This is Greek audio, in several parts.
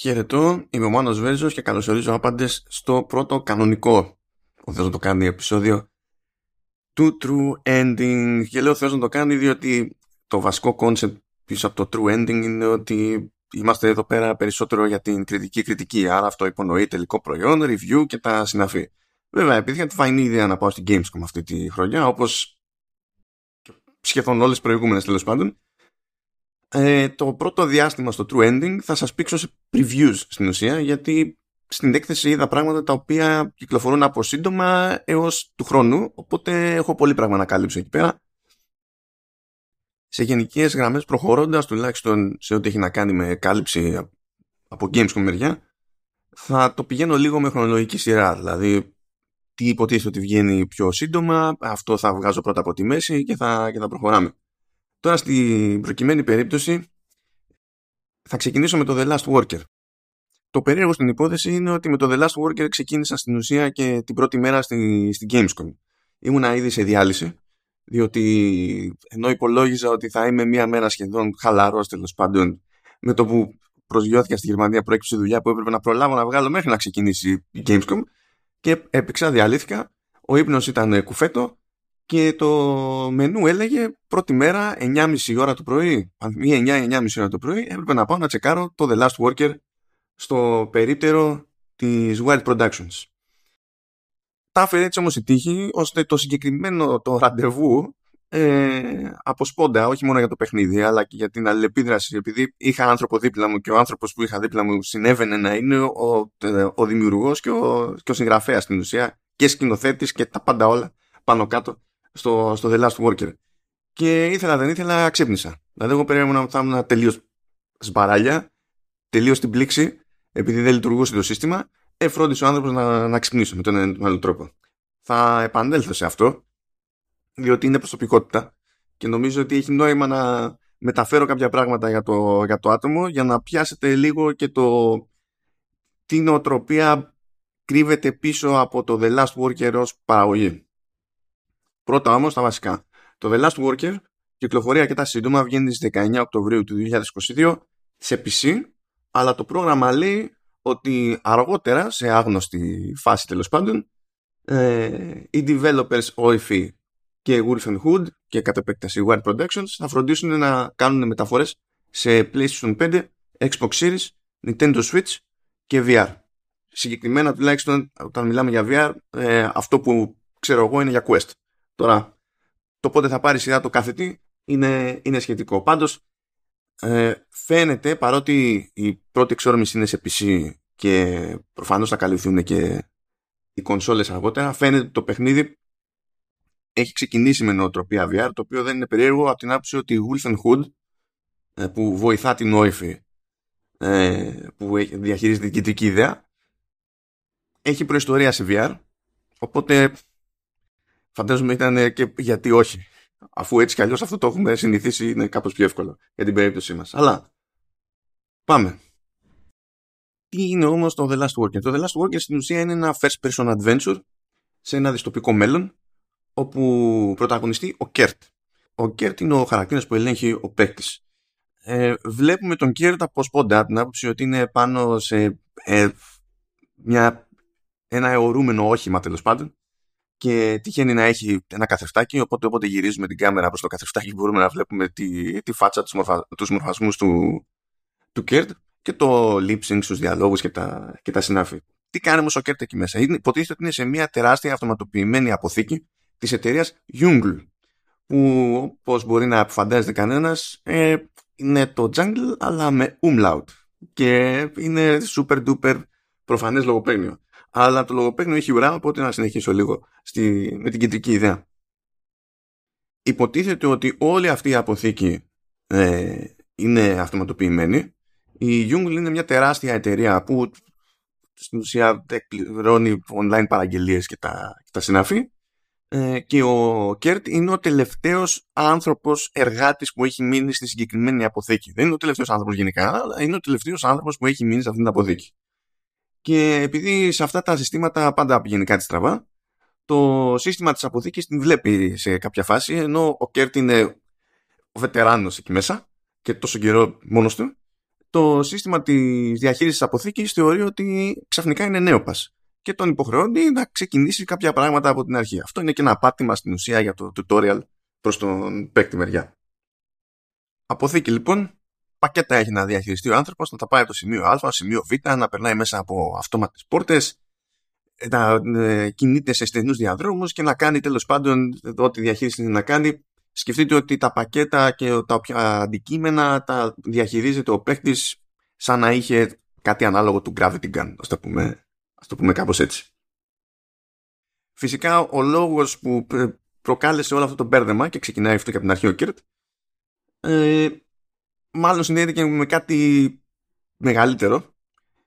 Χαιρετώ, είμαι ο Μάνος Βέρζος και καλωσορίζω άπαντες στο πρώτο κανονικό ο Θεός να το κάνει επεισόδιο του True Ending και λέω Θεός να το κάνει διότι το βασικό concept πίσω από το True Ending είναι ότι είμαστε εδώ πέρα περισσότερο για την κριτική κριτική άρα αυτό υπονοεί τελικό προϊόν, review και τα συναφή. Βέβαια επειδή είχα τη φαϊνή ιδέα να πάω στην Gamescom αυτή τη χρονιά όπως σχεδόν όλες τις προηγούμενες τέλος πάντων ε, το πρώτο διάστημα στο True Ending θα σας πήξω σε previews στην ουσία γιατί στην έκθεση είδα πράγματα τα οποία κυκλοφορούν από σύντομα έως του χρόνου οπότε έχω πολύ πράγμα να κάλυψω εκεί πέρα. Σε γενικές γραμμές προχωρώντας τουλάχιστον σε ό,τι έχει να κάνει με κάλυψη από Gamescom μεριά θα το πηγαίνω λίγο με χρονολογική σειρά δηλαδή τι υποτίθεται ότι βγαίνει πιο σύντομα αυτό θα βγάζω πρώτα από τη μέση και θα, και θα προχωράμε Τώρα στην προκειμένη περίπτωση θα ξεκινήσω με το The Last Worker. Το περίεργο στην υπόθεση είναι ότι με το The Last Worker ξεκίνησα στην ουσία και την πρώτη μέρα στη, στην Gamescom. Ήμουνα ήδη σε διάλυση, διότι ενώ υπολόγιζα ότι θα είμαι μία μέρα σχεδόν χαλαρός τέλος πάντων με το που προσγειώθηκα στη Γερμανία προέκυψε δουλειά που έπρεπε να προλάβω να βγάλω μέχρι να ξεκινήσει η Gamescom και έπαιξα, διαλύθηκα. Ο ύπνος ήταν κουφέτο και το μενού έλεγε πρώτη μέρα 9.30 ώρα το πρωί ή 9-9.30 ώρα το πρωί έπρεπε να πάω να τσεκάρω το The Last Worker στο περίπτερο της Wild Productions. Τα έφερε έτσι όμως η τύχη ώστε το συγκεκριμένο το ραντεβού ε, από σπόντα, όχι μόνο για το παιχνίδι αλλά και για την αλληλεπίδραση επειδή είχα άνθρωπο δίπλα μου και ο άνθρωπος που είχα δίπλα μου συνέβαινε να είναι ο, ο, ο δημιουργός και ο, και ο συγγραφέας στην ουσία και σκηνοθέτης και τα πάντα όλα πάνω κάτω στο, στο The Last Worker. Και ήθελα δεν ήθελα, ξύπνησα. Δηλαδή, εγώ περίμενα ότι θα ήμουν τελείως σμπαράλια, τελείως στην πλήξη, επειδή δεν λειτουργούσε το σύστημα. Εφρόντισε ο άνθρωπος να, να ξυπνήσω με τον ένα άλλο τρόπο. Θα επανέλθω σε αυτό, διότι είναι προσωπικότητα και νομίζω ότι έχει νόημα να μεταφέρω κάποια πράγματα για το, για το άτομο για να πιάσετε λίγο και το τι νοοτροπία κρύβεται πίσω από το The Last Worker ως παραγωγή. Πρώτα όμως τα βασικά. Το The Last Worker κυκλοφορεί αρκετά σύντομα, βγαίνει στις 19 Οκτωβρίου του 2022 σε PC, αλλά το πρόγραμμα λέει ότι αργότερα, σε άγνωστη φάση τέλος πάντων, ε, οι developers OIFI και Wolfen Hood και κατ' επέκταση Wild Productions θα φροντίσουν να κάνουν μεταφορές σε PlayStation 5, Xbox Series, Nintendo Switch και VR. Συγκεκριμένα τουλάχιστον όταν μιλάμε για VR, ε, αυτό που ξέρω εγώ είναι για Quest. Τώρα, το πότε θα πάρει σειρά το κάθε τι είναι, είναι σχετικό. Πάντως, ε, φαίνεται, παρότι η πρώτη εξόρμηση είναι σε PC και προφανώς θα καλυφθούν και οι κονσόλες αργότερα, φαίνεται ότι το παιχνίδι έχει ξεκινήσει με νοοτροπία VR, το οποίο δεν είναι περίεργο από την άποψη ότι η Wolfen Hood, ε, που βοηθά στην υφή ε, που διαχειρίζεται την κεντρική ιδέα, έχει προϊστορία σε VR, οπότε φαντάζομαι ήταν και γιατί όχι. Αφού έτσι κι αλλιώς αυτό το έχουμε συνηθίσει είναι κάπως πιο εύκολο για την περίπτωσή μας. Αλλά πάμε. Τι είναι όμως το The Last Worker. Το The Last Worker στην ουσία είναι ένα first person adventure σε ένα δυστοπικό μέλλον όπου πρωταγωνιστεί ο Κέρτ. Ο Κέρτ είναι ο χαρακτήρας που ελέγχει ο παίκτης. Ε, βλέπουμε τον Κέρτ από σπόντα την άποψη ότι είναι πάνω σε ε, μια, ένα αιωρούμενο όχημα τέλος πάντων και τυχαίνει να έχει ένα καθρεφτάκι οπότε όποτε γυρίζουμε την κάμερα προς το καθρεφτάκι μπορούμε να βλέπουμε τη, τη φάτσα, τους, μορφα, τους μορφασμούς του, του Κέρτ και το lip sync στους διαλόγους και τα, και τα συνάφη. Τι κάνει όμως ο Κέρτ εκεί μέσα; Είναι, υποτίθεται ότι είναι σε μια τεράστια αυτοματοποιημένη αποθήκη της εταιρείας Jungle που όπως μπορεί να φαντάζεται κανένας ε, είναι το jungle αλλά με umlaut και είναι super duper προφανές λογοπαίγνιο αλλά το λογοπαίγνιο έχει ουρά, οπότε να συνεχίσω λίγο στη, με την κεντρική ιδέα. Υποτίθεται ότι όλη αυτή η αποθήκη ε, είναι αυτοματοποιημένη. Η Jungle είναι μια τεράστια εταιρεία που στην ουσία εκπληρώνει online παραγγελίες και τα, και τα συναφή ε, και ο Κέρτ είναι ο τελευταίος άνθρωπος εργάτης που έχει μείνει στη συγκεκριμένη αποθήκη. Δεν είναι ο τελευταίος άνθρωπος γενικά, αλλά είναι ο τελευταίος άνθρωπος που έχει μείνει σε αυτή την αποθήκη. Και επειδή σε αυτά τα συστήματα πάντα πηγαίνει κάτι στραβά, το σύστημα της αποθήκης την βλέπει σε κάποια φάση, ενώ ο Κέρτ είναι ο βετεράνος εκεί μέσα και τόσο καιρό μόνος του, το σύστημα της διαχείρισης αποθήκης θεωρεί ότι ξαφνικά είναι νέοπας και τον υποχρεώνει να ξεκινήσει κάποια πράγματα από την αρχή. Αυτό είναι και ένα πάτημα στην ουσία για το tutorial προς τον παίκτη μεριά. Αποθήκη λοιπόν, πακέτα έχει να διαχειριστεί ο άνθρωπος, να τα πάει από το σημείο Α, στο σημείο Β, να περνάει μέσα από αυτόματες πόρτες, να ε, κινείται σε στενούς διαδρόμους και να κάνει τέλος πάντων ό,τι διαχείριση είναι να κάνει. Σκεφτείτε ότι τα πακέτα και τα οποία αντικείμενα τα διαχειρίζεται ο παίκτη σαν να είχε κάτι ανάλογο του Gravity Gun, ας το πούμε, ας το πούμε κάπως έτσι. Φυσικά ο λόγος που προκάλεσε όλο αυτό το μπέρδεμα και ξεκινάει αυτό και από την αρχή ο Κίρτ ε, μάλλον συνδέεται και με κάτι μεγαλύτερο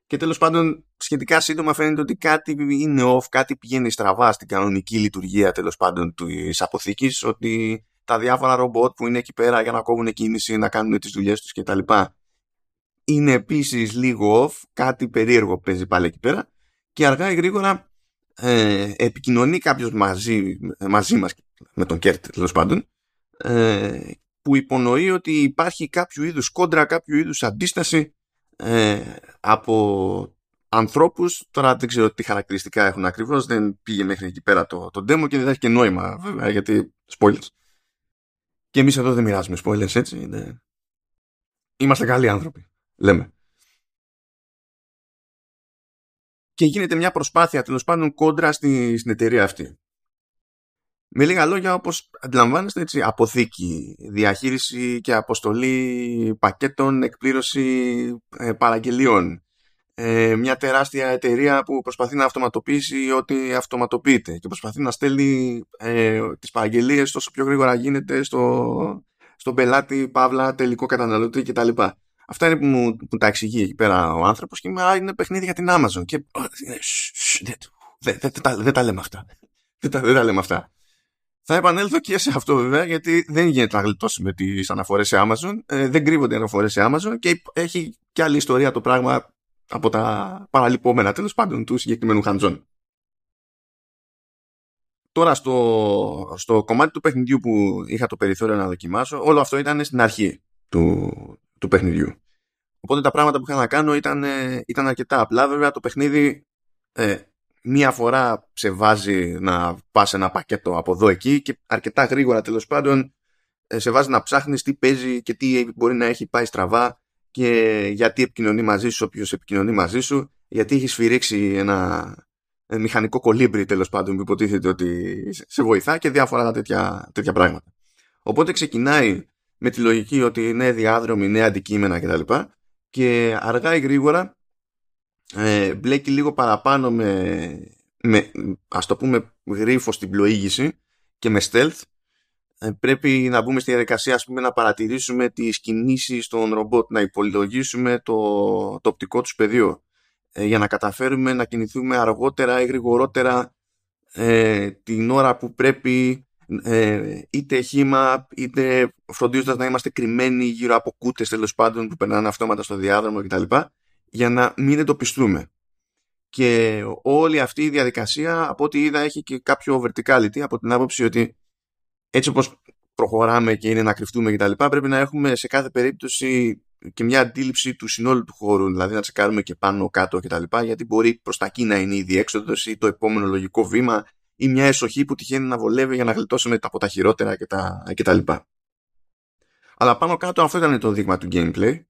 και τέλος πάντων σχετικά σύντομα φαίνεται ότι κάτι είναι off, κάτι πηγαίνει στραβά στην κανονική λειτουργία τέλος πάντων της αποθήκης, ότι τα διάφορα ρομπότ που είναι εκεί πέρα για να κόβουν κίνηση, να κάνουν τις δουλειές τους κτλ. Είναι επίσης λίγο off, κάτι περίεργο παίζει πάλι εκεί πέρα και αργά ή γρήγορα ε, επικοινωνεί κάποιος μαζί, μαζί μας με τον Κέρτ τέλος πάντων ε, που υπονοεί ότι υπάρχει κάποιο είδους κόντρα, κάποιο είδους αντίσταση ε, από ανθρώπους, τώρα δεν ξέρω τι χαρακτηριστικά έχουν ακριβώς, δεν πήγε μέχρι εκεί πέρα το, το demo και δεν έχει και νόημα βέβαια γιατί spoilers. Και εμείς εδώ δεν μοιράζουμε spoilers έτσι, είναι... είμαστε καλοί άνθρωποι, λέμε. Και γίνεται μια προσπάθεια τέλος πάντων κόντρα στη, στην εταιρεία αυτή. Με λίγα λόγια, όπως αντιλαμβάνεστε, έτσι, αποθήκη, διαχείριση και αποστολή πακέτων, εκπλήρωση ε, παραγγελιών. Ε, μια τεράστια εταιρεία που προσπαθεί να αυτοματοποιήσει ό,τι αυτοματοποιείται και προσπαθεί να στέλνει ε, τις παραγγελίες τόσο πιο γρήγορα γίνεται στο, στον πελάτη, παύλα, τελικό καταναλωτή κτλ. Αυτά είναι που μου που τα εξηγεί εκεί πέρα ο άνθρωπος και είναι παιχνίδι για την Amazon και δεν τα λέμε αυτά. Δεν τα λέμε αυτά. Θα επανέλθω και σε αυτό βέβαια, γιατί δεν γίνεται να γλιτώσουμε τις αναφορές σε Amazon. Ε, δεν κρύβονται αναφορές σε Amazon και έχει και άλλη ιστορία το πράγμα από τα παραλυπόμενα τέλος πάντων του συγκεκριμένου χαντζών. Τώρα στο, στο κομμάτι του παιχνιδιού που είχα το περιθώριο να δοκιμάσω, όλο αυτό ήταν στην αρχή του, του παιχνιδιού. Οπότε τα πράγματα που είχα να κάνω ήταν, ήταν αρκετά απλά. Βέβαια το παιχνίδι ε, μία φορά σε βάζει να πας ένα πακέτο από εδώ εκεί και αρκετά γρήγορα τέλος πάντων ε, σε βάζει να ψάχνεις τι παίζει και τι μπορεί να έχει πάει στραβά και γιατί επικοινωνεί μαζί σου όποιος επικοινωνεί μαζί σου γιατί έχεις σφυρίξει ένα ε, μηχανικό κολύμπρι τέλος πάντων που υποτίθεται ότι σε βοηθά και διάφορα τέτοια, τέτοια πράγματα. Οπότε ξεκινάει με τη λογική ότι είναι διάδρομοι, νέα αντικείμενα κτλ. Και αργά ή γρήγορα ε, μπλέκει λίγο παραπάνω με, με ας το πούμε γρίφο στην πλοήγηση και με stealth. Ε, πρέπει να μπούμε στη διαδικασία ας πούμε, να παρατηρήσουμε τις κινήσεις των ρομπότ να υπολογίσουμε το, το οπτικό τους πεδίο. Ε, για να καταφέρουμε να κινηθούμε αργότερα ή γρηγορότερα ε, την ώρα που πρέπει ε, είτε χήμα είτε φροντίζοντας να είμαστε κρυμμένοι γύρω από κούτες τέλος πάντων που περνάνε αυτόματα στο διάδρομο κτλ για να μην εντοπιστούμε. Και όλη αυτή η διαδικασία, από ό,τι είδα, έχει και κάποιο verticality από την άποψη ότι έτσι όπως προχωράμε και είναι να κρυφτούμε κτλ. πρέπει να έχουμε σε κάθε περίπτωση και μια αντίληψη του συνόλου του χώρου, δηλαδή να τσεκάρουμε και πάνω, κάτω κτλ. Γιατί μπορεί προς τα εκεί να είναι η διέξοδο ή το επόμενο λογικό βήμα ή μια εσοχή που τυχαίνει να βολεύει για να γλιτώσουμε από τα χειρότερα κτλ. Αλλά πάνω κάτω αυτό ήταν το δείγμα του gameplay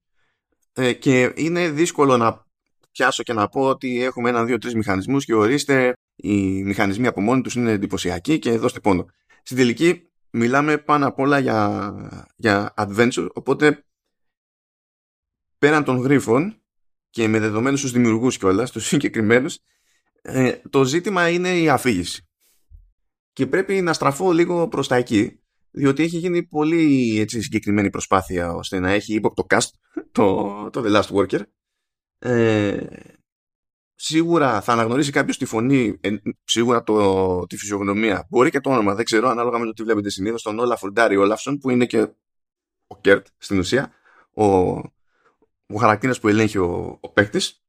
ε, και είναι δύσκολο να πιάσω και να πω ότι έχουμε ένα, δύο, τρεις μηχανισμούς και ορίστε οι μηχανισμοί από μόνοι τους είναι εντυπωσιακοί και δώστε πόνο. Στην τελική μιλάμε πάνω απ' όλα για, για adventure, οπότε πέραν των γρίφων και με δεδομένους τους δημιουργούς κιόλας, τους συγκεκριμένους, ε, το ζήτημα είναι η αφήγηση. Και πρέπει να στραφώ λίγο προς τα εκεί, διότι έχει γίνει πολύ έτσι, συγκεκριμένη προσπάθεια ώστε να έχει ύποπτο cast το, το The Last Worker. Ε, σίγουρα θα αναγνωρίσει κάποιος τη φωνή, ε, σίγουρα το, τη φυσιογνωμία. Μπορεί και το όνομα, δεν ξέρω, ανάλογα με το τι βλέπετε συνήθως, τον Όλαφ Φουρντάρι Όλαφσον, που είναι και ο Κέρτ στην ουσία, ο, ο χαρακτήρας που ελέγχει ο, ο παίκτης.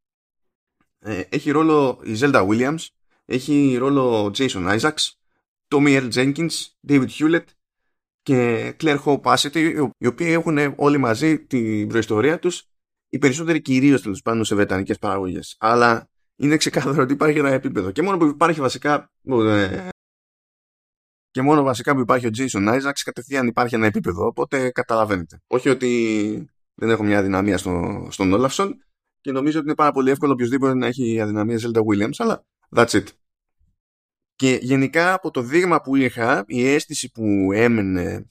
Ε, έχει ρόλο η Zelda Williams, έχει ρόλο ο Jason Isaacs, Tommie Earl Jenkins, David Hewlett και Claire Hope Asset, οι οποίοι έχουν όλοι μαζί την προϊστορία τους οι περισσότεροι κυρίως τέλος πάντων σε βρετανικές παραγωγές. Αλλά είναι ξεκάθαρο ότι υπάρχει ένα επίπεδο. Και μόνο που υπάρχει βασικά. Ε, και μόνο βασικά που υπάρχει ο Jason Isaacs, κατευθείαν υπάρχει ένα επίπεδο. Οπότε καταλαβαίνετε. Όχι ότι δεν έχω μια αδυναμία στο, στον Olafson και νομίζω ότι είναι πάρα πολύ εύκολο οποιοδήποτε να έχει αδυναμία Zelda Williams, αλλά that's it. Και γενικά από το δείγμα που είχα, η αίσθηση που έμενε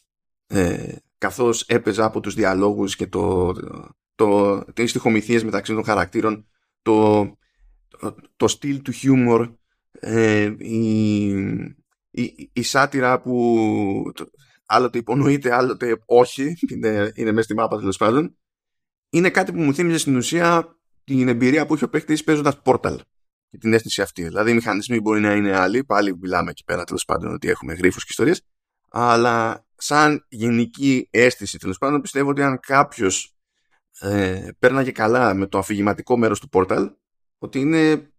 ε, καθώς έπαιζα από τους διαλόγους και το, το, τις στοιχομηθίες μεταξύ των χαρακτήρων, το, το, το στυλ του χιούμορ, ε, η, η, η, σάτυρα που άλλοτε υπονοείται, άλλοτε όχι, είναι, είναι μέσα στη μάπα τέλος πάντων, είναι κάτι που μου θύμιζε στην ουσία την εμπειρία που είχε ο παίχτη παίζοντας Portal και την αίσθηση αυτή. Δηλαδή, οι μηχανισμοί μπορεί να είναι άλλοι, πάλι μιλάμε εκεί πέρα τέλος πάντων ότι έχουμε γρήφου και ιστορίες, αλλά σαν γενική αίσθηση τέλος πάντων πιστεύω ότι αν κάποιος ε, πέρναγε καλά με το αφηγηματικό μέρος του Portal, ότι είναι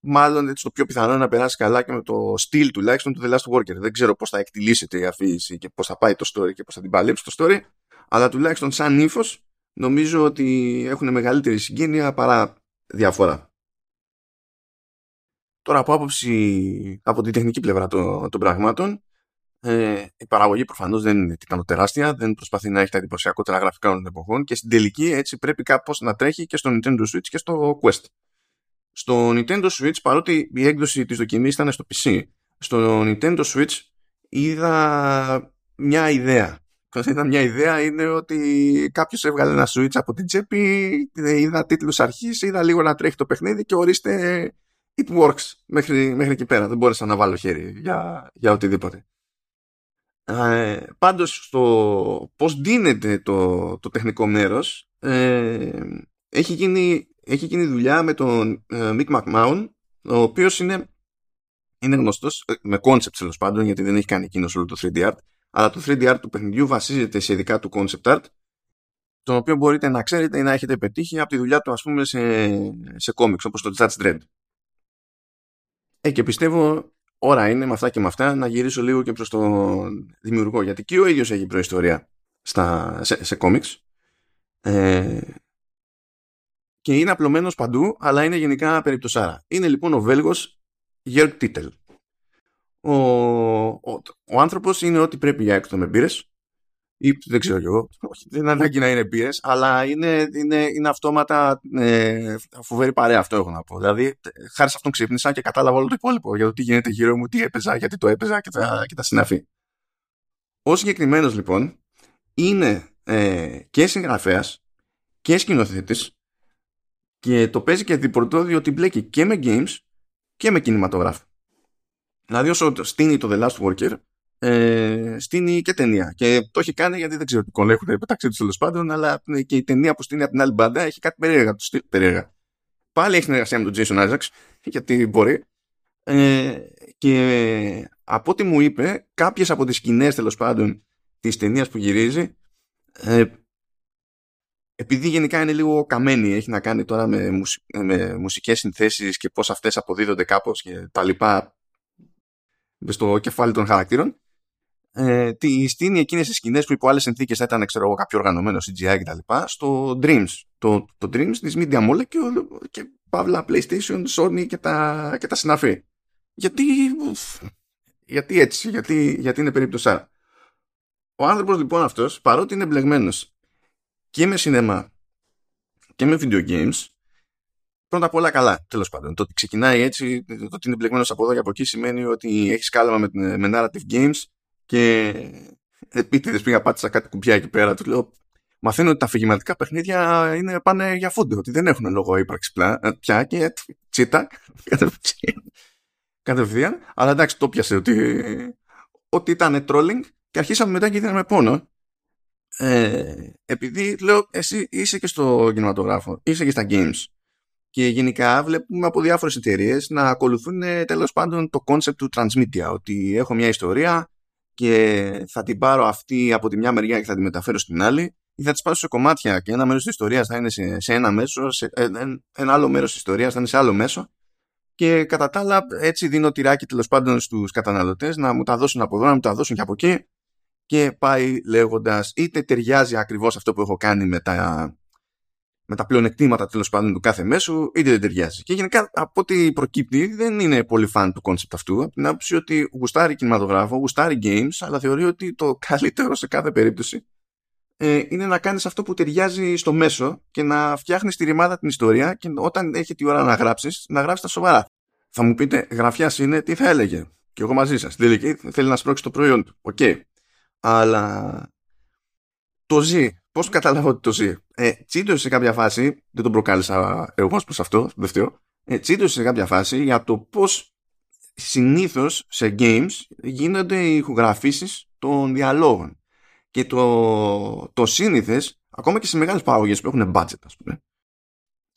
μάλλον έτσι το πιο πιθανό να περάσει καλά και με το στυλ τουλάχιστον του The Last Worker. Δεν ξέρω πώς θα εκτιλήσεται η αφήγηση και πώς θα πάει το story και πώς θα την παλέψει το story, αλλά τουλάχιστον σαν ύφος νομίζω ότι έχουν μεγαλύτερη συγγένεια παρά διαφορά. Τώρα από άποψη από την τεχνική πλευρά των, των πραγμάτων ε, η παραγωγή προφανώς δεν είναι τεράστια, δεν προσπαθεί να έχει τα εντυπωσιακότερα γραφικά των εποχών και στην τελική έτσι πρέπει κάπως να τρέχει και στο Nintendo Switch και στο Quest. Στο Nintendo Switch παρότι η έκδοση της δοκιμής ήταν στο PC στο Nintendo Switch είδα μια ιδέα ήταν μια ιδέα είναι ότι κάποιος έβγαλε ένα switch από την τσέπη, είδα τίτλους αρχής, είδα λίγο να τρέχει το παιχνίδι και ορίστε it works μέχρι, μέχρι εκεί πέρα. Δεν μπόρεσα να βάλω χέρι για, για οτιδήποτε. Ε, πάντως στο πώς δίνεται το, το τεχνικό μέρος ε, έχει, γίνει, έχει γίνει δουλειά με τον ε, Mick McMahon ο οποίος είναι, είναι γνωστός ε, με concept τέλος πάντων γιατί δεν έχει κάνει εκείνος όλο το 3D art αλλά το 3D art του παιχνιδιού βασίζεται σε ειδικά του concept art τον οποίο μπορείτε να ξέρετε ή να έχετε πετύχει από τη δουλειά του ας πούμε σε, σε comics όπως το Judge Dredd. Ε, και πιστεύω ώρα είναι με αυτά και με αυτά να γυρίσω λίγο και προς τον δημιουργό γιατί και ο ίδιος έχει προϊστορία στα, σε, σε κόμιξ ε, και είναι απλωμένος παντού αλλά είναι γενικά περιπτωσάρα. Είναι λοιπόν ο Βέλγος Γερκ Τίτελ. Ο, ο, ο άνθρωπος είναι ό,τι πρέπει για έκτο με μπύρες ή δεν ξέρω κι εγώ, δεν είναι ανάγκη να είναι μπύρε, αλλά είναι, είναι, είναι αυτόματα ε, φοβερή παρέα αυτό έχω να πω. Δηλαδή, χάρη σε αυτόν ξύπνησα και κατάλαβα όλο το υπόλοιπο για το τι γίνεται γύρω μου, τι έπαιζα, γιατί το έπαιζα και τα, και τα συναφή. Ο συγκεκριμένος λοιπόν είναι ε, και συγγραφέας και σκηνοθέτης και το παίζει και διπορτό διότι μπλέκει και με games και με κινηματογράφο. Δηλαδή όσο στείνει το The Last Worker ε, στείνει και ταινία. Και το έχει κάνει γιατί δεν ξέρω τι κονέχουν μεταξύ τους τέλος πάντων, αλλά και η ταινία που στείνει από την άλλη μπάντα έχει κάτι περίεργα. Τους περίεργα. Πάλι έχει συνεργασία με τον Jason Isaacs, γιατί μπορεί. Ε, και από ό,τι μου είπε, κάποιες από τις σκηνές τέλος πάντων της ταινίας που γυρίζει, ε, επειδή γενικά είναι λίγο καμένη, έχει να κάνει τώρα με, μουσι... με μουσικές συνθέσεις και πώς αυτές αποδίδονται κάπως και τα λοιπά στο κεφάλι των χαρακτήρων ε, τη στείνει εκείνες τις σκηνές που υπό άλλες συνθήκες θα ήταν ξέρω εγώ, κάποιο οργανωμένο CGI κτλ. στο Dreams. Το, το Dreams της Media Molecule και παύλα PlayStation, Sony και τα, και τα συναφή. Γιατί, γιατί έτσι, γιατί, γιατί είναι περίπτωση Ο άνθρωπος λοιπόν αυτός, παρότι είναι μπλεγμένος και με σινεμά και με video games, πρώτα απ' όλα καλά, τέλος πάντων. Το ότι ξεκινάει έτσι, το ότι είναι μπλεγμένο από εδώ και από εκεί σημαίνει ότι έχει κάλαμα με, με narrative games και επίτηδες πήγα πάτησα κάτι κουμπιά εκεί πέρα του λέω μαθαίνω ότι τα αφηγηματικά παιχνίδια είναι, πάνε για φούντο ότι δεν έχουν λόγο ύπαρξη ε, πια και τσίτα κατευθείαν αλλά εντάξει το πιάσε ότι, ότι ήταν trolling και αρχίσαμε μετά και δίναμε πόνο. Ε, επειδή λέω εσύ είσαι και στο κινηματογράφο είσαι και στα games. Και γενικά βλέπουμε από διάφορες εταιρείες να ακολουθούν τέλος πάντων το concept του transmedia ότι έχω μια ιστορία και θα την πάρω αυτή από τη μια μεριά και θα τη μεταφέρω στην άλλη ή θα τις πάρω σε κομμάτια και ένα μέρος της ιστορίας θα είναι σε, σε ένα μέσο, σε, ε, ένα άλλο μέρος της ιστορίας θα είναι σε άλλο μέσο. Και κατά τα άλλα έτσι δίνω τυράκι τέλος πάντων στους καταναλωτές να μου τα δώσουν από εδώ, να μου τα δώσουν και από εκεί και πάει λέγοντας είτε ταιριάζει ακριβώς αυτό που έχω κάνει με, τα, με τα πλεονεκτήματα τέλος πάντων του κάθε μέσου, είτε δεν ταιριάζει. Και γενικά από ό,τι προκύπτει δεν είναι πολύ φαν του concept αυτού. Από την άποψη ότι γουστάρει κινηματογράφο, γουστάρει games, αλλά θεωρεί ότι το καλύτερο σε κάθε περίπτωση ε, είναι να κάνεις αυτό που ταιριάζει στο μέσο και να φτιάχνεις τη ρημάδα την ιστορία και όταν έρχεται η ώρα να γράψεις, να γράψεις τα σοβαρά. Θα μου πείτε, γραφιάς είναι, τι θα έλεγε; Και εγώ μαζί σας. Δηλαδή, θέλει να σπρώξει το προϊόν του. Οκ. Okay. Αλλά το ζει. Πώς κατάλαβα ότι το ζει. Ε, τσίτωσε σε κάποια φάση, δεν τον προκάλεσα εγώ προς αυτό, δεν φταίω, ε, τσίτωσε σε κάποια φάση για το πώς συνήθως σε games γίνονται οι ηχογραφήσεις των διαλόγων. Και το, το σύνηθες, ακόμα και σε μεγάλες παραγωγές που έχουν budget, ας πούμε,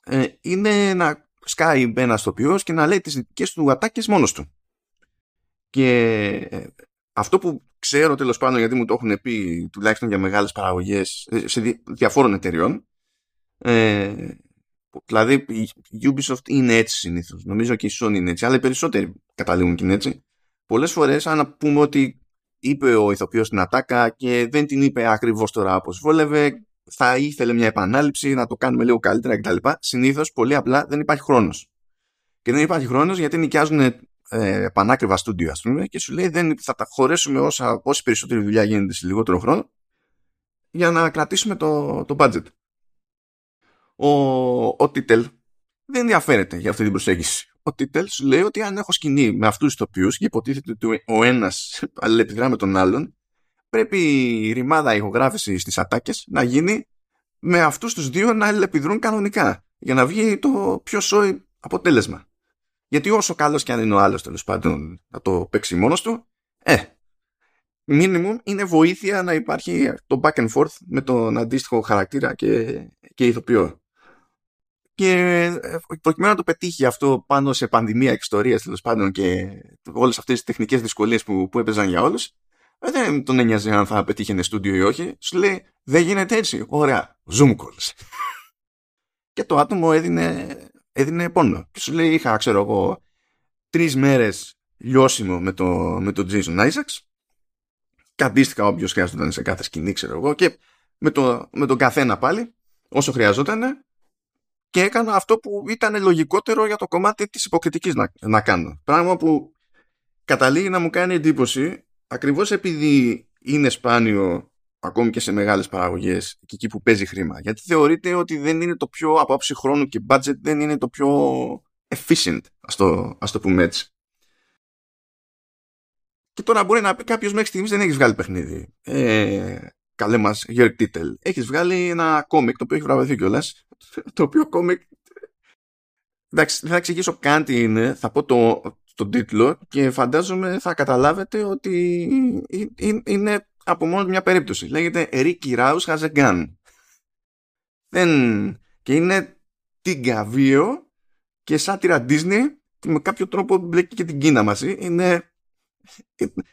ε, είναι να σκάει ένας τοπίο και να λέει τις δικές του ατάκες μόνος του. Και ε, αυτό που ξέρω τέλος πάντων, γιατί μου το έχουν πει τουλάχιστον για μεγάλες παραγωγές ε, σε διαφόρων εταιριών, ε, δηλαδή η Ubisoft είναι έτσι συνήθως. Νομίζω και η Sony είναι έτσι, αλλά οι περισσότεροι καταλήγουν και είναι έτσι. Πολλές φορές, αν πούμε ότι είπε ο ηθοποιός στην ατάκα και δεν την είπε ακριβώς τώρα όπως βόλευε, θα ήθελε μια επανάληψη, να το κάνουμε λίγο καλύτερα κτλ. Συνήθως, πολύ απλά, δεν υπάρχει χρόνος. Και δεν υπάρχει χρόνος γιατί νοικιάζουν ε, πανάκριβα στούντιο, ας πούμε, και σου λέει δεν, θα τα χωρέσουμε όσα, όση περισσότερη δουλειά γίνεται σε λιγότερο χρόνο για να κρατήσουμε το, το budget. Ο, ο Τίτελ δεν ενδιαφέρεται για αυτή την προσέγγιση ο Τίτελ σου λέει ότι αν έχω σκηνή με αυτούς τους τοπίου και υποτίθεται ότι ο ένας αλληλεπιδρά με τον άλλον, πρέπει η ρημάδα ηχογράφηση στις ατάκες να γίνει με αυτούς τους δύο να αλληλεπιδρούν κανονικά για να βγει το πιο σόι αποτέλεσμα. Γιατί όσο καλός και αν είναι ο άλλος τέλος πάντων να το παίξει μόνος του, ε, minimum είναι βοήθεια να υπάρχει το back and forth με τον αντίστοιχο χαρακτήρα και, και ηθοποιό και ε, προκειμένου να το πετύχει αυτό πάνω σε πανδημία ιστορίας τέλος πάντων και όλες αυτές τις τεχνικές δυσκολίες που, που έπαιζαν για όλους, ε, δεν τον ένοιαζε αν θα πετύχαινε στούντιο ή όχι. Σου λέει δεν γίνεται έτσι. Ωραία. Zoom calls. και το άτομο έδινε, έδινε πόνο. Και σου λέει είχα ξέρω εγώ τρεις μέρες λιώσιμο με το, με το Jason Isaacs και αντίστοιχα όποιος χρειάζονταν σε κάθε σκηνή ξέρω εγώ και με, το, με τον καθένα πάλι όσο χρειαζόταν και έκανα αυτό που ήταν λογικότερο για το κομμάτι της υποκριτικής να, να κάνω. Πράγμα που καταλήγει να μου κάνει εντύπωση ακριβώς επειδή είναι σπάνιο ακόμη και σε μεγάλες παραγωγές και εκεί που παίζει χρήμα. Γιατί θεωρείται ότι δεν είναι το πιο από άψη χρόνου και budget δεν είναι το πιο efficient, ας το, ας το πούμε έτσι. Και τώρα μπορεί να πει κάποιος μέχρι στιγμής δεν έχεις βγάλει παιχνίδι. Ε, καλέ μας Γερκ Τίτελ. Έχεις βγάλει ένα κόμικ το οποίο έχει βραβευθεί κιόλας το οποίο κόμικ εντάξει δεν θα εξηγήσω καν τι είναι θα πω το, τον τίτλο και φαντάζομαι θα καταλάβετε ότι είναι από μόνο μια περίπτωση. Λέγεται Ricky Rouse has a gun. Δεν... και είναι την και σάτυρα Disney και με κάποιο τρόπο μπλέκει και την Κίνα μαζί είναι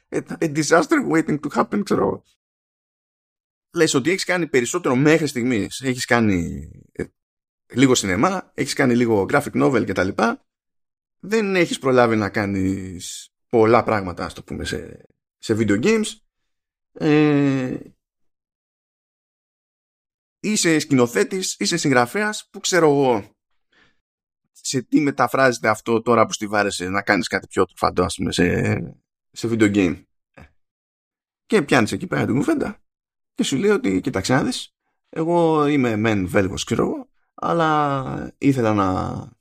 a disaster waiting to happen ξέρω λες ότι έχεις κάνει περισσότερο μέχρι στιγμής. Έχεις κάνει ε, λίγο σινεμά, έχεις κάνει λίγο graphic novel και τα λοιπά, δεν έχεις προλάβει να κάνεις πολλά πράγματα, ας το πούμε, σε, σε video games. Ε, είσαι σκηνοθέτης, είσαι συγγραφέας, που ξέρω εγώ σε τι μεταφράζεται αυτό τώρα που στη βάρεσε να κάνεις κάτι πιο τροφαντό, ας πούμε, σε, σε video game. Και πιάνεις εκεί πέρα την κουβέντα και σου λέει ότι, κοίταξε να δεις, εγώ είμαι μεν Βέλγος, ξέρω εγώ, αλλά ήθελα να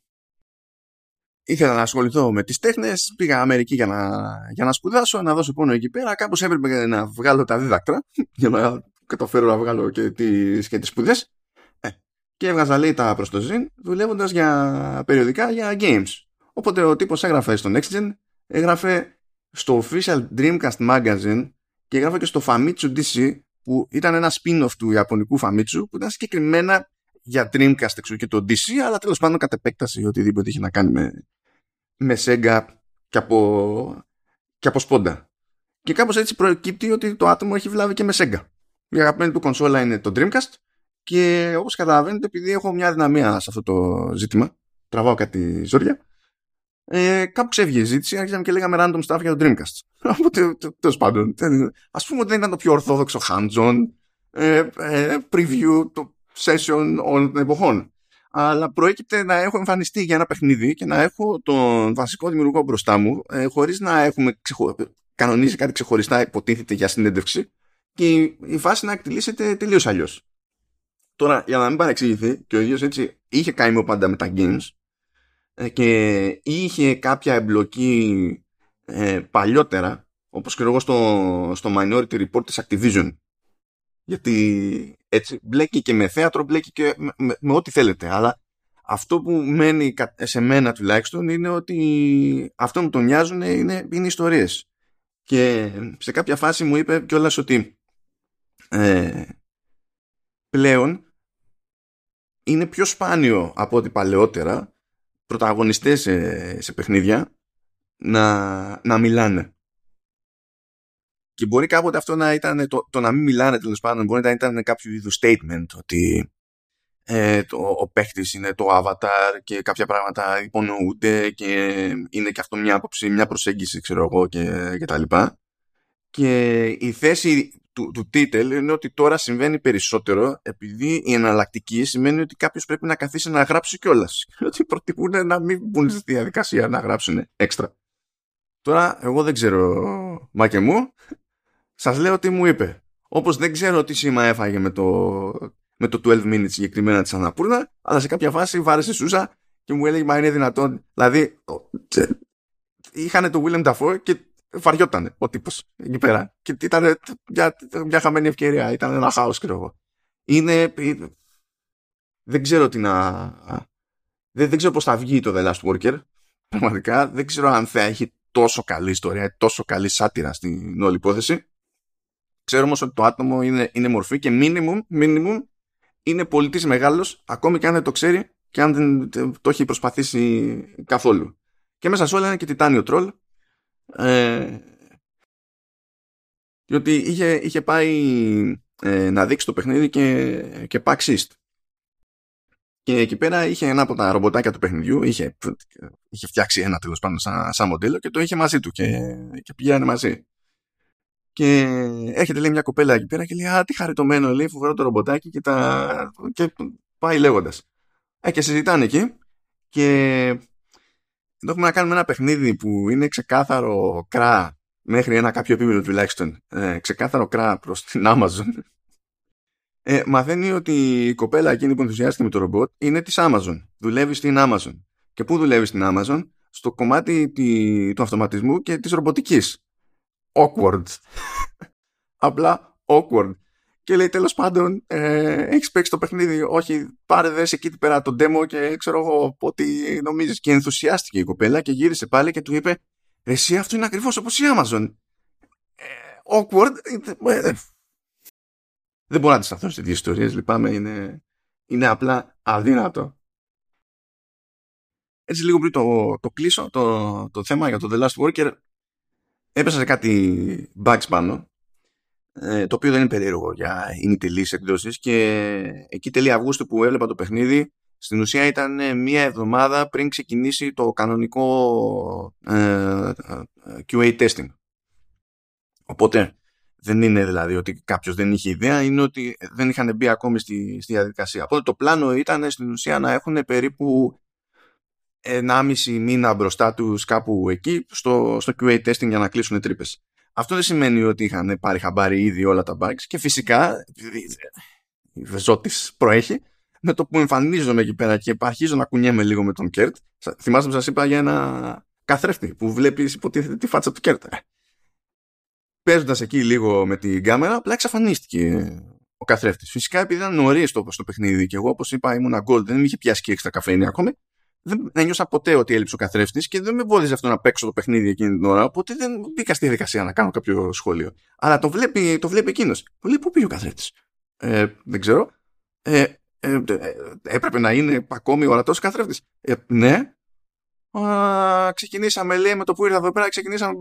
ήθελα να ασχοληθώ με τις τέχνες πήγα Αμερική για να, για να σπουδάσω να δώσω πόνο εκεί πέρα. Κάπως έπρεπε να βγάλω τα δίδακτρα για να καταφέρω να βγάλω και τις, και τις σπουδές. Ε, και έβγαζα λέει τα προς το ζήν δουλεύοντας για περιοδικά για games. Οπότε ο τύπος έγραφε στο NextGen έγραφε στο official Dreamcast Magazine και έγραφε και στο Famitsu DC που ήταν ένα spin-off του Ιαπωνικού Famitsu που ήταν συγκεκριμένα για Dreamcast εξού και το DC, αλλά τέλος πάντων κατ' επέκταση οτιδήποτε είχε να κάνει με, με Sega και από, και από σπόντα. Και κάπως έτσι προκύπτει ότι το άτομο έχει βλάβει και με Sega. Η αγαπημένη του κονσόλα είναι το Dreamcast και όπως καταλαβαίνετε επειδή έχω μια δυναμία σε αυτό το ζήτημα, τραβάω κάτι ζόρια, ε, κάπου ξέφυγε η ζήτηση, άρχισαμε και λέγαμε random stuff για το Dreamcast. Οπότε, τέλος πάντων, ας πούμε ότι δεν ήταν το πιο ορθόδοξο hands-on ε, ε, preview, το session όλων των εποχών. Αλλά προέκυπτε να έχω εμφανιστεί για ένα παιχνίδι και να έχω τον βασικό δημιουργό μπροστά μου, ε, χωρίς να έχουμε ξεχω... κανονίσει κάτι ξεχωριστά, υποτίθεται για συνέντευξη, και η φάση να εκτελήσεται τελείως αλλιώς. Τώρα, για να μην παρεξηγηθεί, και ο ίδιος έτσι είχε καημό πάντα με τα games ε, και είχε κάποια εμπλοκή ε, παλιότερα, όπως και εγώ στο, στο Minority Report της Activision. Γιατί έτσι μπλέκει και με θέατρο, μπλέκει και με, με, ό,τι θέλετε. Αλλά αυτό που μένει σε μένα τουλάχιστον είναι ότι αυτό που τον νοιάζουν είναι, είναι ιστορίες. Και σε κάποια φάση μου είπε κιόλας ότι ε, πλέον είναι πιο σπάνιο από ό,τι παλαιότερα πρωταγωνιστές σε, σε παιχνίδια να, να μιλάνε. Και μπορεί κάποτε αυτό να ήταν το, το να μην μιλάνε τέλος πάντων, μπορεί να ήταν κάποιο είδους statement ότι ε, το, ο παίχτης είναι το avatar και κάποια πράγματα υπονοούνται και είναι και αυτό μια άποψη, μια προσέγγιση, ξέρω εγώ και, και τα λοιπά. Και η θέση του, του title είναι ότι τώρα συμβαίνει περισσότερο επειδή η εναλλακτική σημαίνει ότι κάποιος πρέπει να καθίσει να γράψει κιόλας. Ότι προτιμούν να μην μπουν στη διαδικασία να γράψουν έξτρα. Τώρα, εγώ δεν ξέρω, μα και μου, σας λέω τι μου είπε. Όπως δεν ξέρω τι σήμα έφαγε με το, με το 12 minutes συγκεκριμένα της Αναπούρνα, αλλά σε κάποια φάση βάρεσε σούσα και μου έλεγε Μα είναι δυνατόν. Δηλαδή, είχαν το William Dafoe και βαριόταν ο τύπος εκεί πέρα. Και ήταν μια, μια χαμένη ευκαιρία. Ήταν ένα χάος, ξέρω εγώ. Είναι. Δεν ξέρω τι να. Δεν, δεν ξέρω πώς θα βγει το The Last Worker. Πραγματικά δεν ξέρω αν θα έχει τόσο καλή ιστορία, τόσο καλή σάτυρα στην όλη υπόθεση. Ξέρω όμως ότι το άτομο είναι, είναι μορφή και minimum, minimum είναι πολιτής μεγάλος, ακόμη και αν δεν το ξέρει και αν δεν το έχει προσπαθήσει καθόλου. Και μέσα σε όλα είναι και τιτάνιο τρόλ, ε, διότι είχε, είχε πάει ε, να δείξει το παιχνίδι και, και pack Και εκεί πέρα είχε ένα από τα ρομποτάκια του παιχνιδιού, είχε, είχε φτιάξει ένα τέλος πάντων σαν, σαν μοντέλο και το είχε μαζί του και, και πηγαίνανε μαζί. Και έρχεται λέει μια κοπέλα εκεί πέρα και λέει Α, τι χαριτωμένο λέει, φοβερό το ρομποτάκι και, τα... και πάει λέγοντας. Ε, και συζητάνε εκεί και εδώ έχουμε να κάνουμε ένα παιχνίδι που είναι ξεκάθαρο κρά μέχρι ένα κάποιο επίπεδο τουλάχιστον. Ε, ξεκάθαρο κρά προς την Amazon. Ε, μαθαίνει ότι η κοπέλα εκείνη που ενθουσιάστηκε με το ρομπότ είναι της Amazon. Δουλεύει στην Amazon. Και πού δουλεύει στην Amazon? Στο κομμάτι του αυτοματισμού και της ρομποτικής. Awkward. Απλά awkward. Και λέει τέλος πάντων ε, έχεις παίξει το παιχνίδι. Όχι πάρε δες εκεί πέρα το demo και ξέρω εγώ ότι νομίζεις. Και ενθουσιάστηκε η κοπέλα και γύρισε πάλι και του είπε εσύ αυτό είναι ακριβώς όπως η Amazon ε, awkward. Ε, ε, δεν μπορώ να αντισταθώ σε δύο ιστορίες λυπάμαι είναι, είναι απλά αδύνατο. Έτσι λίγο πριν το, το κλείσω το, το θέμα για το The Last Worker έπεσα σε κάτι bugs πάνω ε, το οποίο δεν είναι περίεργο για ημιτελείς εκδόσεις και εκεί τέλη Αυγούστου που έβλεπα το παιχνίδι στην ουσία ήταν μία εβδομάδα πριν ξεκινήσει το κανονικό ε, QA testing. Οπότε δεν είναι δηλαδή ότι κάποιος δεν είχε ιδέα, είναι ότι δεν είχαν μπει ακόμη στη, στη διαδικασία. Οπότε το πλάνο ήταν στην ουσία να έχουν περίπου 1,5 μήνα μπροστά τους κάπου εκεί στο, στο QA testing για να κλείσουν τρύπες. Αυτό δεν σημαίνει ότι είχαν πάρει χαμπάρι ήδη όλα τα bugs και φυσικά η βεζότης προέχει με το που εμφανίζομαι εκεί πέρα και αρχίζω να κουνιέμαι λίγο με τον Κέρτ. Θυμάστε που σας είπα για ένα καθρέφτη που βλέπεις υποτίθεται τη φάτσα του Κέρτ. Παίζοντας εκεί λίγο με την κάμερα, απλά εξαφανίστηκε ο καθρέφτης. Φυσικά επειδή ήταν νωρίς το, στο παιχνίδι και εγώ, όπως είπα, ήμουν cold, δεν είχε πιάσει και έξτρα καφέ ακόμη δεν ένιωσα ποτέ ότι έλειψε ο καθρέφτης και δεν με βόδιζε αυτό να παίξω το παιχνίδι εκείνη την ώρα. Οπότε δεν μπήκα στη διαδικασία να κάνω κάποιο σχόλιο. Αλλά το βλέπει, το βλέπει εκείνος. Μου λέει: Πού πήγε ο καθρέφτης. Ε, δεν ξέρω. Ε, ε, ε, έπρεπε να είναι ακόμη ορατός ο καθρέφτης. Ε, ναι. Α, ξεκινήσαμε, λέει, με το που ήρθα εδώ πέρα, ξεκινήσαμε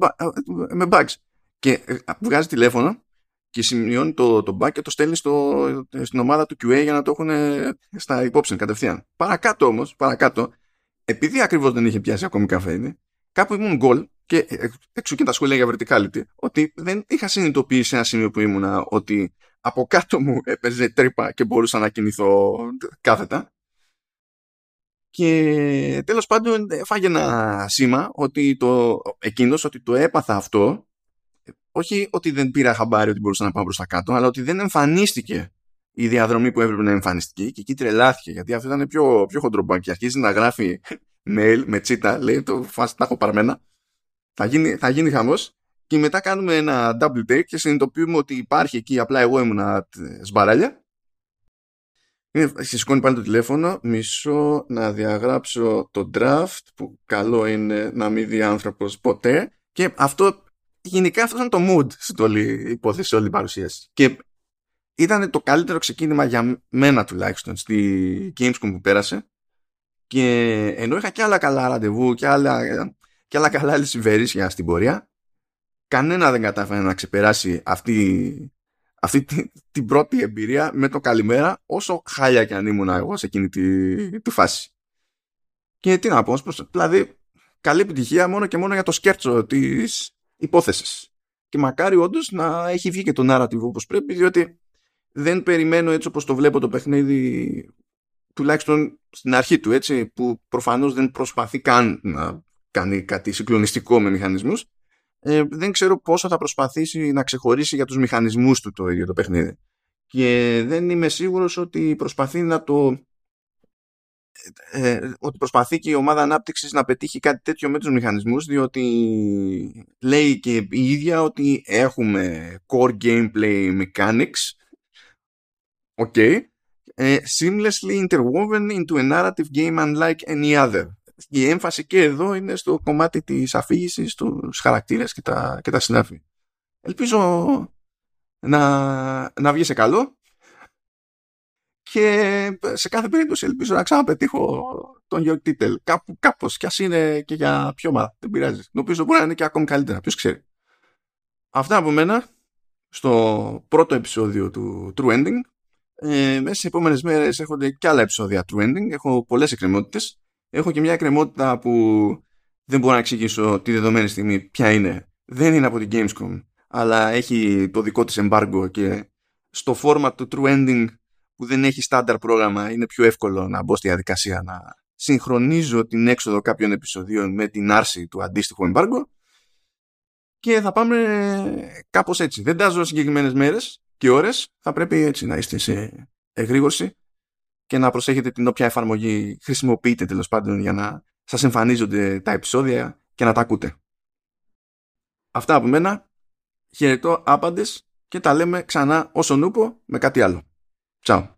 με bugs. Και ε, βγάζει τηλέφωνο και σημειώνει το, το bug και το στέλνει στο, στην ομάδα του QA για να το έχουν στα υπόψη κατευθείαν. Παρακάτω όμως, παρακάτω, επειδή ακριβώς δεν είχε πιάσει ακόμη καφέ, κάπου ήμουν γκολ και έξω και τα σχόλια για verticality, ότι δεν είχα συνειδητοποιήσει σε ένα σημείο που ήμουνα ότι από κάτω μου έπαιζε τρύπα και μπορούσα να κινηθώ κάθετα. Και τέλος πάντων φάγε ένα σήμα ότι το, εκείνος ότι το έπαθα αυτό όχι ότι δεν πήρα χαμπάρι ότι μπορούσα να πάω προς τα κάτω αλλά ότι δεν εμφανίστηκε η διαδρομή που έπρεπε να εμφανιστεί και εκεί τρελάθηκε γιατί αυτό ήταν πιο, πιο χοντρομπάκι και αρχίζει να γράφει mail με τσίτα λέει το φάση τα έχω παρμένα θα γίνει, θα γίνει χαμός. Και μετά κάνουμε ένα double take και συνειδητοποιούμε ότι υπάρχει εκεί απλά εγώ ήμουνα σμπαράλια. Σηκώνει πάλι το τηλέφωνο. Μισό να διαγράψω το draft που καλό είναι να μην δει άνθρωπος ποτέ. Και αυτό γενικά αυτό ήταν το mood στην όλη υπόθεση, όλη η παρουσίαση. Και ήταν το καλύτερο ξεκίνημα για μένα τουλάχιστον στη Gamescom που πέρασε και ενώ είχα και άλλα καλά ραντεβού και άλλα, και άλλα καλά λησιβερίσια στην πορεία κανένα δεν κατάφερε να ξεπεράσει αυτή, αυτή την, την πρώτη εμπειρία με το καλημέρα όσο χάλια και αν ήμουν εγώ σε εκείνη τη, τη φάση. Και τι να πω, δηλαδή καλή επιτυχία μόνο και μόνο για το σκέρτσο της υπόθεσης. Και μακάρι όντως να έχει βγει και το narrative όπως πρέπει, διότι δεν περιμένω έτσι όπως το βλέπω το παιχνίδι τουλάχιστον στην αρχή του έτσι που προφανώς δεν προσπαθεί καν να κάνει κάτι συγκλονιστικό με μηχανισμούς ε, δεν ξέρω πόσο θα προσπαθήσει να ξεχωρίσει για τους μηχανισμούς του το ίδιο το παιχνίδι. Και δεν είμαι σίγουρος ότι προσπαθεί να το ε, ε, ότι προσπαθεί και η ομάδα ανάπτυξης να πετύχει κάτι τέτοιο με τους μηχανισμούς διότι λέει και η ίδια ότι έχουμε core gameplay mechanics ok seamlessly interwoven into a narrative game unlike any other η έμφαση και εδώ είναι στο κομμάτι της αφήγησης, τους χαρακτήρες και τα, και τα συνάφη. Ελπίζω να, να βγει σε καλό και σε κάθε περίπτωση ελπίζω να ξαναπετύχω τον Γιώργη Τίτελ. Κάπου, κάπως κι ας είναι και για πιο ομάδα. Δεν πειράζει. Νομίζω μπορεί να είναι και ακόμη καλύτερα. Ποιος ξέρει. Αυτά από μένα στο πρώτο επεισόδιο του True Ending. Ε, μέσα σε επόμενες μέρες έχονται και άλλα επεισόδια True Ending. Έχω πολλές εκκρεμότητες έχω και μια εκκρεμότητα που δεν μπορώ να εξηγήσω τη δεδομένη στιγμή ποια είναι. Δεν είναι από την Gamescom, αλλά έχει το δικό της embargo και στο format του True Ending που δεν έχει στάνταρ πρόγραμμα είναι πιο εύκολο να μπω στη διαδικασία να συγχρονίζω την έξοδο κάποιων επεισοδίων με την άρση του αντίστοιχου embargo και θα πάμε κάπως έτσι. Δεν τάζω συγκεκριμένες μέρες και ώρες, θα πρέπει έτσι να είστε σε εγρήγορση και να προσέχετε την όποια εφαρμογή χρησιμοποιείτε τέλος πάντων για να σας εμφανίζονται τα επεισόδια και να τα ακούτε. Αυτά από μένα. Χαιρετώ άπαντες και τα λέμε ξανά όσον ούπο με κάτι άλλο. Τσάου.